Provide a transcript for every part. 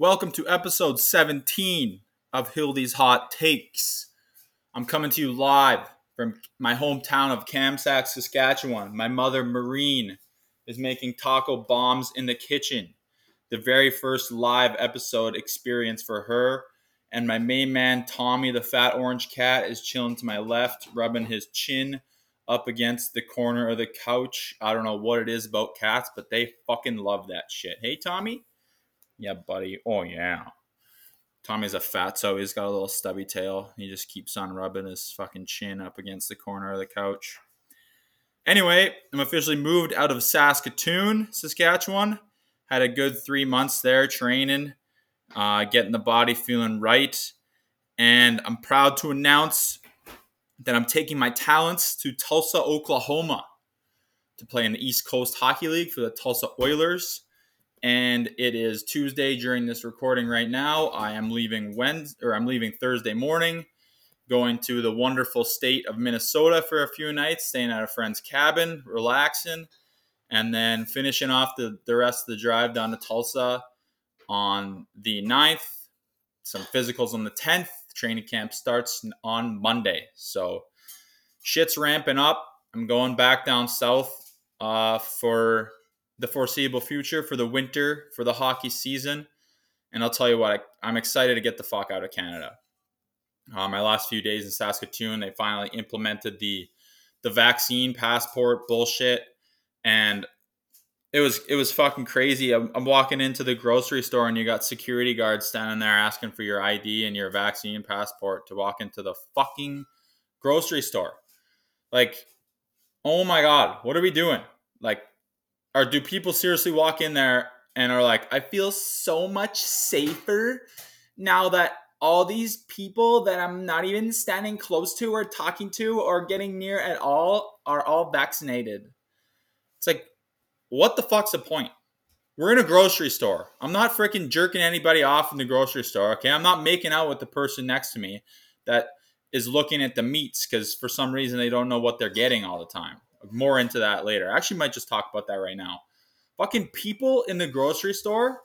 Welcome to episode 17 of Hildy's Hot Takes. I'm coming to you live from my hometown of Kamsack, Saskatchewan. My mother, Marine, is making taco bombs in the kitchen. The very first live episode experience for her. And my main man, Tommy, the fat orange cat, is chilling to my left, rubbing his chin up against the corner of the couch. I don't know what it is about cats, but they fucking love that shit. Hey, Tommy? Yeah, buddy. Oh, yeah. Tommy's a fat, so he's got a little stubby tail. He just keeps on rubbing his fucking chin up against the corner of the couch. Anyway, I'm officially moved out of Saskatoon, Saskatchewan. Had a good three months there training, uh, getting the body feeling right. And I'm proud to announce that I'm taking my talents to Tulsa, Oklahoma to play in the East Coast Hockey League for the Tulsa Oilers. And it is Tuesday during this recording right now. I am leaving Wednesday or I'm leaving Thursday morning, going to the wonderful state of Minnesota for a few nights, staying at a friend's cabin, relaxing, and then finishing off the, the rest of the drive down to Tulsa on the 9th. Some physicals on the 10th training camp starts on Monday. So shit's ramping up. I'm going back down south uh, for the foreseeable future, for the winter, for the hockey season. And I'll tell you what, I, am excited to get the fuck out of Canada. Uh, my last few days in Saskatoon, they finally implemented the the vaccine passport bullshit, and it was it was fucking crazy. I'm, I'm, walking into the grocery store and you got security guards standing there asking for your ID and your vaccine passport to walk into the fucking grocery store. Like, oh my god, what are we doing? Like, or do people seriously walk in there and are like, I feel so much safer now that all these people that I'm not even standing close to or talking to or getting near at all are all vaccinated. It's like, what the fuck's the point? We're in a grocery store. I'm not freaking jerking anybody off in the grocery store, okay? I'm not making out with the person next to me that is looking at the meats because for some reason they don't know what they're getting all the time. More into that later. I actually might just talk about that right now. Fucking people in the grocery store,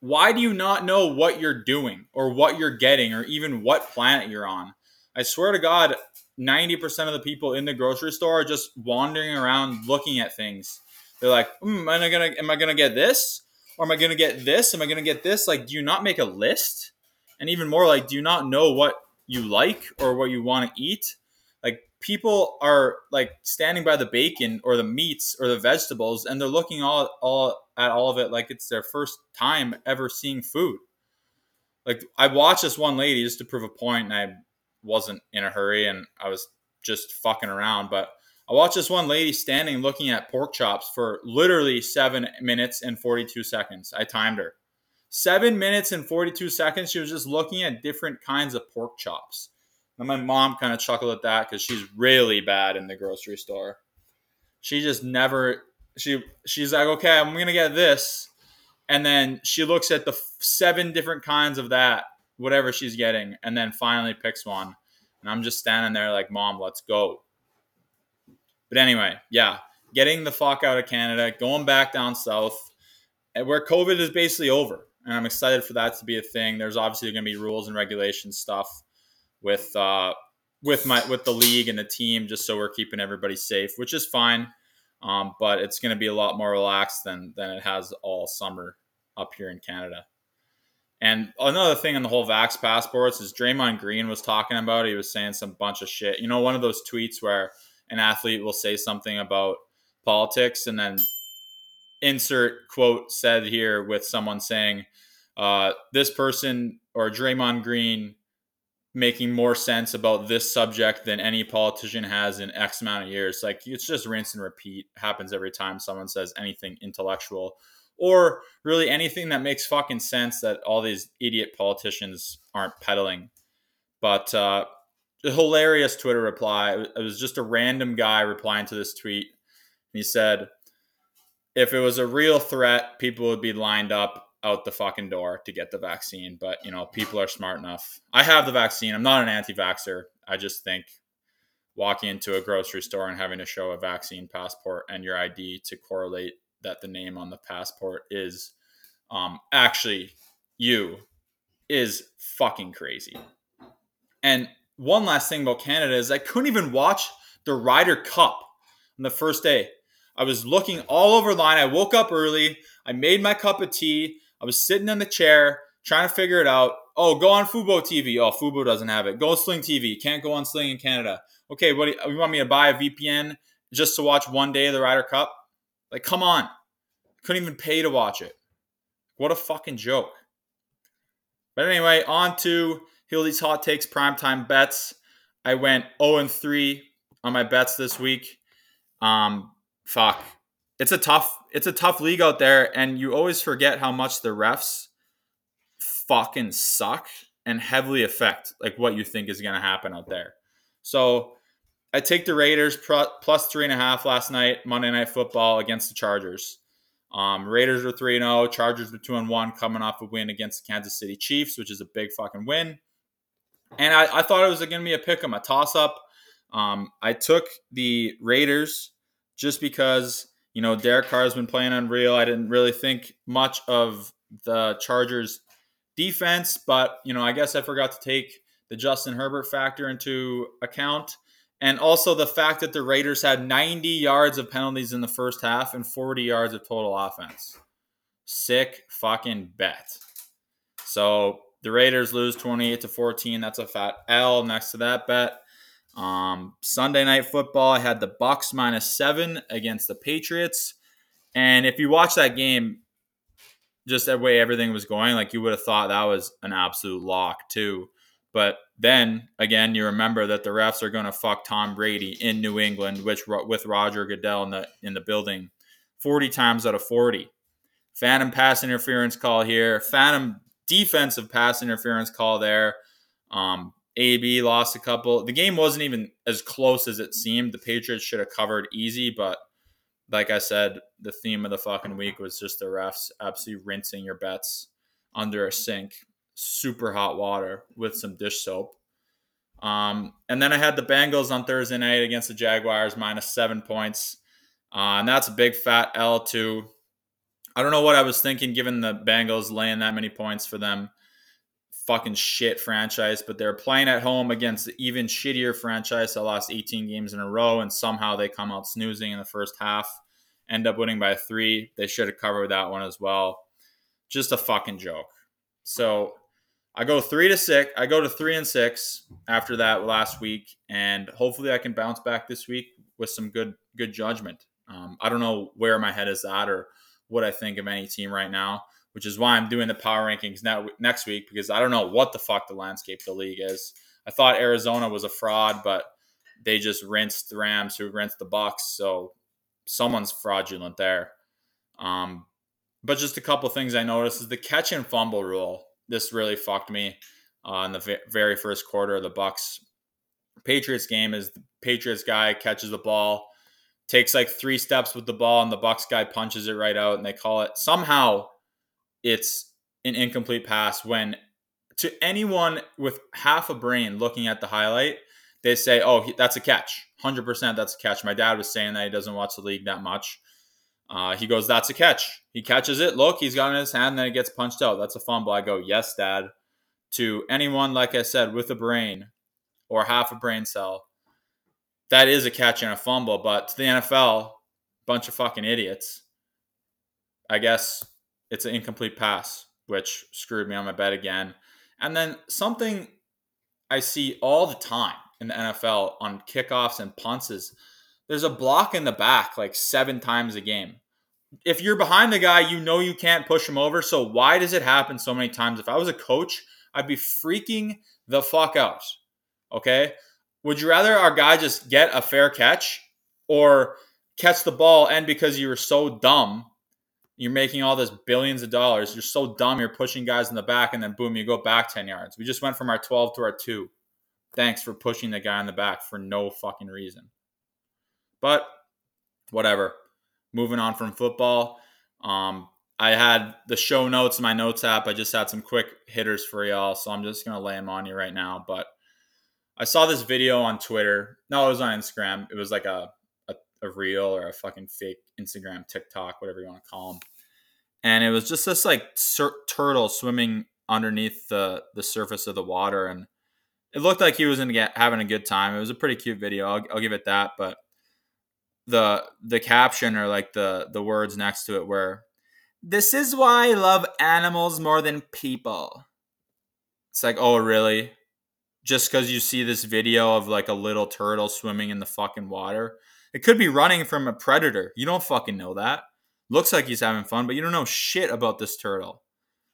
why do you not know what you're doing or what you're getting or even what planet you're on? I swear to God, 90% of the people in the grocery store are just wandering around looking at things they're like, mm, am I gonna am I gonna get this? Or am I gonna get this? Am I gonna get this? Like, do you not make a list? And even more, like, do you not know what you like or what you want to eat? Like people are like standing by the bacon or the meats or the vegetables and they're looking all all at all of it like it's their first time ever seeing food. Like I watched this one lady just to prove a point and I wasn't in a hurry and I was just fucking around, but I watched this one lady standing looking at pork chops for literally seven minutes and 42 seconds. I timed her. Seven minutes and 42 seconds. She was just looking at different kinds of pork chops. And my mom kind of chuckled at that because she's really bad in the grocery store. She just never, she she's like, okay, I'm to get this. And then she looks at the seven different kinds of that, whatever she's getting, and then finally picks one. And I'm just standing there like, mom, let's go but anyway, yeah, getting the fuck out of Canada, going back down south, eh, where COVID is basically over. And I'm excited for that to be a thing. There's obviously going to be rules and regulations stuff with uh, with my with the league and the team, just so we're keeping everybody safe, which is fine. Um, but it's going to be a lot more relaxed than than it has all summer up here in Canada. And another thing on the whole Vax passports is Draymond Green was talking about. He was saying some bunch of shit. You know, one of those tweets where an athlete will say something about politics and then insert quote said here with someone saying uh, this person or Draymond Green making more sense about this subject than any politician has in X amount of years. Like it's just rinse and repeat. Happens every time someone says anything intellectual or really anything that makes fucking sense that all these idiot politicians aren't peddling. But uh, hilarious Twitter reply. It was just a random guy replying to this tweet. He said, if it was a real threat, people would be lined up out the fucking door to get the vaccine. But, you know, people are smart enough. I have the vaccine. I'm not an anti vaxxer. I just think walking into a grocery store and having to show a vaccine passport and your ID to correlate that the name on the passport is um, actually you is fucking crazy. And one last thing about Canada is I couldn't even watch the Ryder Cup on the first day. I was looking all over line. I woke up early. I made my cup of tea. I was sitting in the chair trying to figure it out. Oh, go on Fubo TV. Oh, Fubo doesn't have it. Go Sling TV. Can't go on Sling in Canada. Okay, what do you, you want me to buy a VPN just to watch one day of the Ryder Cup? Like, come on. Couldn't even pay to watch it. What a fucking joke. But anyway, on to Hildy's Hot Takes Primetime Bets. I went 0 and 3 on my bets this week. Um, fuck. It's a tough, it's a tough league out there, and you always forget how much the refs fucking suck and heavily affect like what you think is gonna happen out there. So I take the Raiders plus three and a half last night, Monday Night Football against the Chargers. Um, Raiders were 3 0. Chargers were 2 and 1, coming off a win against the Kansas City Chiefs, which is a big fucking win. And I, I thought it was going to be a pick 'em, a toss up. Um, I took the Raiders just because, you know, Derek Carr has been playing unreal. I didn't really think much of the Chargers defense, but, you know, I guess I forgot to take the Justin Herbert factor into account. And also the fact that the Raiders had 90 yards of penalties in the first half and 40 yards of total offense. Sick fucking bet. So the Raiders lose 28 to 14. That's a fat L next to that bet. Um, Sunday night football, I had the Bucs minus seven against the Patriots. And if you watch that game, just the way everything was going, like you would have thought that was an absolute lock too. But then again, you remember that the refs are going to fuck Tom Brady in New England, which with Roger Goodell in the in the building, forty times out of forty. Phantom pass interference call here. Phantom defensive pass interference call there. Um, AB lost a couple. The game wasn't even as close as it seemed. The Patriots should have covered easy, but like I said, the theme of the fucking week was just the refs absolutely rinsing your bets under a sink super hot water with some dish soap. Um, and then I had the Bengals on Thursday night against the Jaguars minus seven points. Uh, and that's a big fat L too. I don't know what I was thinking given the Bengals laying that many points for them. Fucking shit franchise, but they're playing at home against the even shittier franchise that lost 18 games in a row, and somehow they come out snoozing in the first half, end up winning by three. They should have covered that one as well. Just a fucking joke. So I go three to six. I go to three and six after that last week, and hopefully I can bounce back this week with some good good judgment. Um, I don't know where my head is at or what I think of any team right now, which is why I'm doing the power rankings now, next week because I don't know what the fuck the landscape of the league is. I thought Arizona was a fraud, but they just rinsed the Rams, who rinsed the Bucs, so someone's fraudulent there. Um, but just a couple things I noticed is the catch and fumble rule this really fucked me uh, the very first quarter of the Bucs Patriots game. Is the Patriots guy catches the ball, takes like three steps with the ball, and the Bucs guy punches it right out, and they call it somehow it's an incomplete pass when to anyone with half a brain looking at the highlight they say oh that's a catch 100% that's a catch my dad was saying that he doesn't watch the league that much uh, he goes, That's a catch. He catches it. Look, he's got it in his hand, then it gets punched out. That's a fumble. I go, Yes, dad. To anyone, like I said, with a brain or half a brain cell, that is a catch and a fumble. But to the NFL, bunch of fucking idiots. I guess it's an incomplete pass, which screwed me on my bet again. And then something I see all the time in the NFL on kickoffs and punts is there's a block in the back like seven times a game. If you're behind the guy, you know you can't push him over. So why does it happen so many times? If I was a coach, I'd be freaking the fuck out. Okay? Would you rather our guy just get a fair catch or catch the ball and because you were so dumb, you're making all this billions of dollars, you're so dumb, you're pushing guys in the back and then boom, you go back 10 yards. We just went from our 12 to our 2. Thanks for pushing the guy in the back for no fucking reason. But whatever. Moving on from football. Um, I had the show notes in my notes app. I just had some quick hitters for y'all, so I'm just gonna lay them on you right now. But I saw this video on Twitter. No, it was on Instagram. It was like a a, a reel or a fucking fake Instagram, TikTok, whatever you want to call them. And it was just this like sur- turtle swimming underneath the the surface of the water, and it looked like he was in having a good time. It was a pretty cute video. I'll, I'll give it that, but the the caption or like the the words next to it were this is why I love animals more than people. It's like, oh really? Just because you see this video of like a little turtle swimming in the fucking water. It could be running from a predator. You don't fucking know that. Looks like he's having fun, but you don't know shit about this turtle.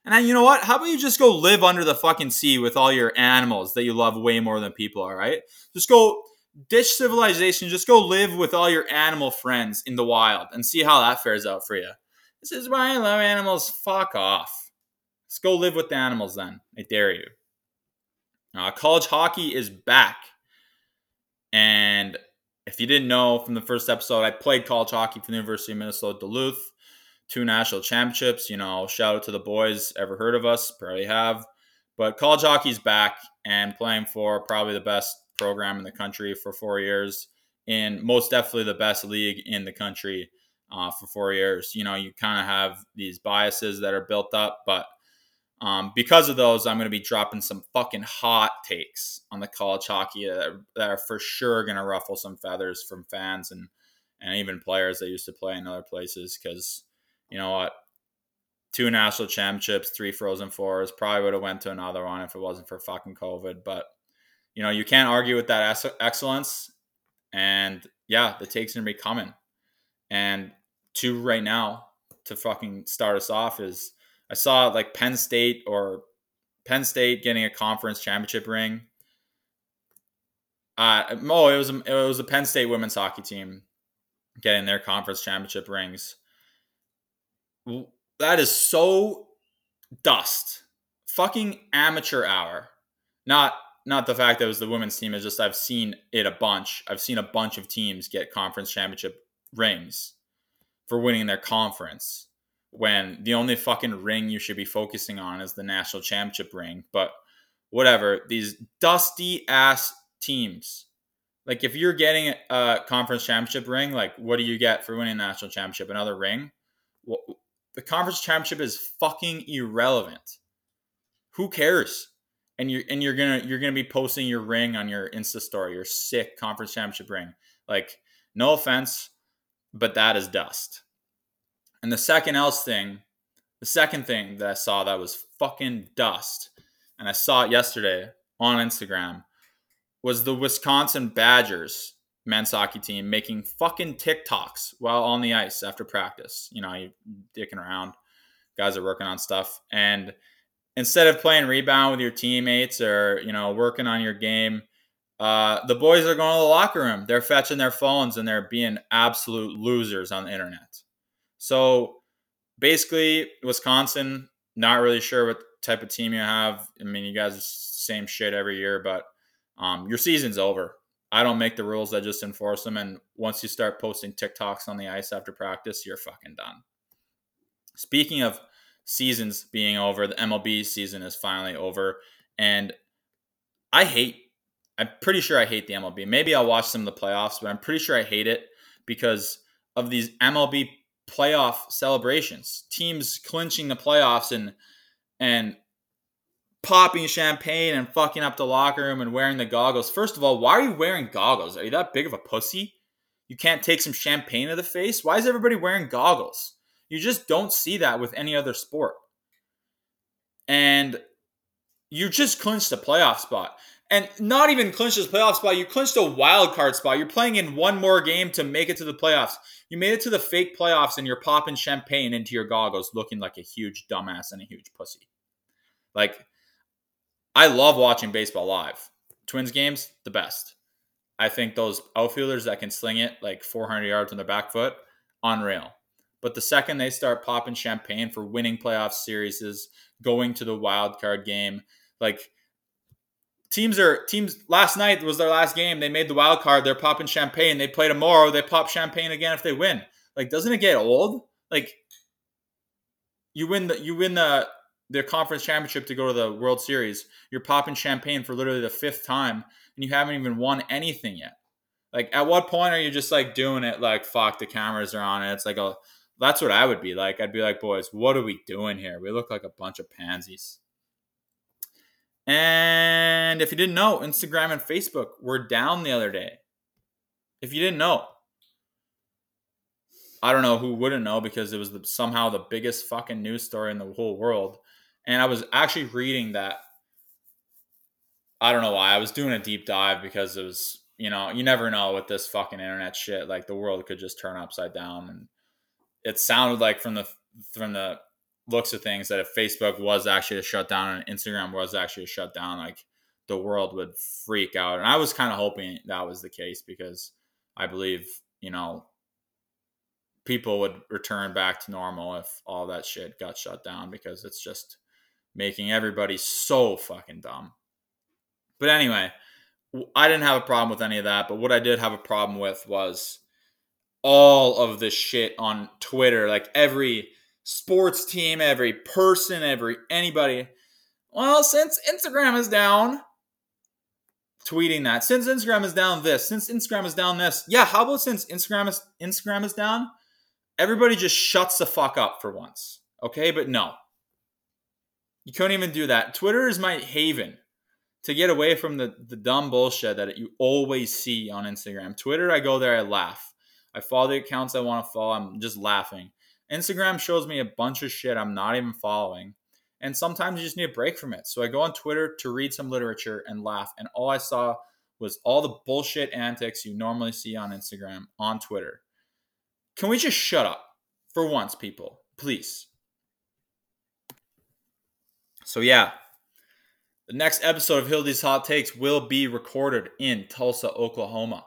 And then, you know what? How about you just go live under the fucking sea with all your animals that you love way more than people, all right? Just go ditch civilization, just go live with all your animal friends in the wild and see how that fares out for you. This is why I love animals. Fuck off. Let's go live with the animals then. I dare you. Uh, college hockey is back. And if you didn't know from the first episode, I played college hockey for the University of Minnesota Duluth, two national championships. You know, shout out to the boys. Ever heard of us? Probably have. But college hockey's back and playing for probably the best program in the country for four years, and most definitely the best league in the country uh, for four years. You know, you kind of have these biases that are built up, but um, because of those, I'm going to be dropping some fucking hot takes on the college hockey that are, that are for sure going to ruffle some feathers from fans and and even players that used to play in other places. Because you know what, two national championships, three Frozen Fours, probably would have went to another one if it wasn't for fucking COVID. But you know, you can't argue with that excellence. And yeah, the takes are gonna be coming. And two right now to fucking start us off is I saw like Penn State or Penn State getting a conference championship ring. Uh, oh, it was it was a Penn State women's hockey team getting their conference championship rings. That is so dust. Fucking amateur hour. Not not the fact that it was the women's team. It's just I've seen it a bunch. I've seen a bunch of teams get conference championship rings for winning their conference when the only fucking ring you should be focusing on is the national championship ring. But whatever, these dusty ass teams. Like if you're getting a conference championship ring, like what do you get for winning national championship? Another ring? Well, the conference championship is fucking irrelevant. Who cares? and you're and you're gonna you're gonna be posting your ring on your Insta story, your sick conference championship ring. Like, no offense, but that is dust. And the second else thing, the second thing that I saw that was fucking dust, and I saw it yesterday on Instagram, was the Wisconsin Badgers men's hockey team making fucking TikToks while on the ice after practice. You know, you dicking around, guys are working on stuff, and instead of playing rebound with your teammates or you know working on your game uh, the boys are going to the locker room. They're fetching their phones and they're being absolute losers on the internet so basically wisconsin not really sure what type of team you have i mean you guys same shit every year but um, your season's over i don't make the rules i just enforce them and once you start posting tiktoks on the ice after practice you're fucking done speaking of seasons being over. The MLB season is finally over. And I hate, I'm pretty sure I hate the MLB. Maybe I'll watch some of the playoffs, but I'm pretty sure I hate it because of these MLB playoff celebrations. Teams clinching the playoffs and, and, popping champagne and fucking up the locker room and wearing the goggles. First of all, why are you wearing goggles? Are you that big of a pussy? You can't take some champagne to the face? Why is everybody wearing goggles? You just don't see that with any other sport. And you just clinched a playoff spot. And not even clinched this playoff spot, you clinched a wild card spot. You're playing in one more game to make it to the playoffs. You made it to the fake playoffs and you're popping champagne into your goggles looking like a huge dumbass and a huge pussy. Like, I love watching baseball live. Twins games, the best. I think those outfielders that can sling it like 400 yards on their back foot, unreal. But the second they start popping champagne for winning playoff series, is going to the wild card game, like teams are teams. Last night was their last game. They made the wild card. They're popping champagne. They play tomorrow. They pop champagne again if they win. Like, doesn't it get old? Like, you win the you win the the conference championship to go to the World Series. You're popping champagne for literally the fifth time, and you haven't even won anything yet. Like, at what point are you just like doing it? Like, fuck, the cameras are on it. It's like a That's what I would be like. I'd be like, boys, what are we doing here? We look like a bunch of pansies. And if you didn't know, Instagram and Facebook were down the other day. If you didn't know, I don't know who wouldn't know because it was the, somehow the biggest fucking news story in the whole world. And I was actually reading that. I don't know why. I was doing a deep dive because it was, you know, you never know with this fucking internet shit. Like the world could just turn upside down. And it sounded like from the from the looks of things that if Facebook was actually a shutdown and Instagram was actually a shutdown, like the world would freak out. And I was kind of hoping that was the case because I believe, you know, people would return back to normal if all that shit got shut down because it's just making everybody so fucking dumb. But anyway, I didn't have a problem with any of that, but what I did have a problem with was all of the shit on Twitter, like every sports team, every person, every anybody. Well, since Instagram is down, tweeting that since Instagram is down this, since Instagram is down this. Yeah, how about since Instagram is Instagram is down, everybody just shuts the fuck up for once. Okay, but no. You couldn't even do that. Twitter is my haven to get away from the, the dumb bullshit that you always see on Instagram. Twitter, I go there, I laugh. I follow the accounts I want to follow. I'm just laughing. Instagram shows me a bunch of shit I'm not even following. And sometimes you just need a break from it. So I go on Twitter to read some literature and laugh. And all I saw was all the bullshit antics you normally see on Instagram on Twitter. Can we just shut up for once, people? Please. So, yeah, the next episode of Hildy's Hot Takes will be recorded in Tulsa, Oklahoma.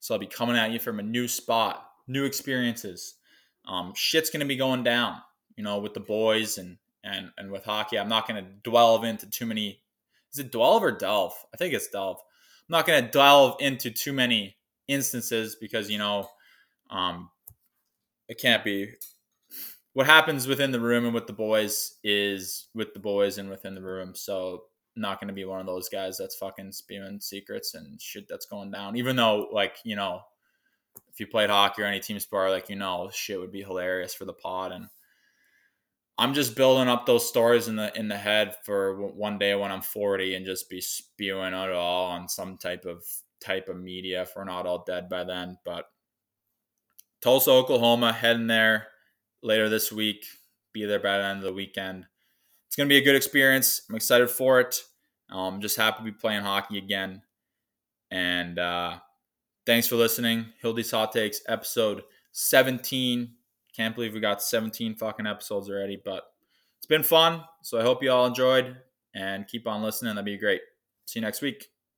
So, I'll be coming at you from a new spot, new experiences. Um, shit's going to be going down, you know, with the boys and and and with hockey. I'm not going to delve into too many. Is it delve or delve? I think it's delve. I'm not going to delve into too many instances because you know um, it can't be. What happens within the room and with the boys is with the boys and within the room. So not going to be one of those guys that's fucking spewing secrets and shit that's going down. Even though, like you know, if you played hockey or any team sport, like you know, shit would be hilarious for the pod. And I'm just building up those stories in the in the head for one day when I'm 40 and just be spewing it all on some type of type of media if we're not all dead by then. But Tulsa, Oklahoma, heading there later this week. Be there by the end of the weekend. It's to be a good experience. I'm excited for it. I'm um, just happy to be playing hockey again. And uh, thanks for listening. Hildy's Hot Takes, episode 17. Can't believe we got 17 fucking episodes already, but it's been fun. So I hope you all enjoyed and keep on listening. That'd be great. See you next week.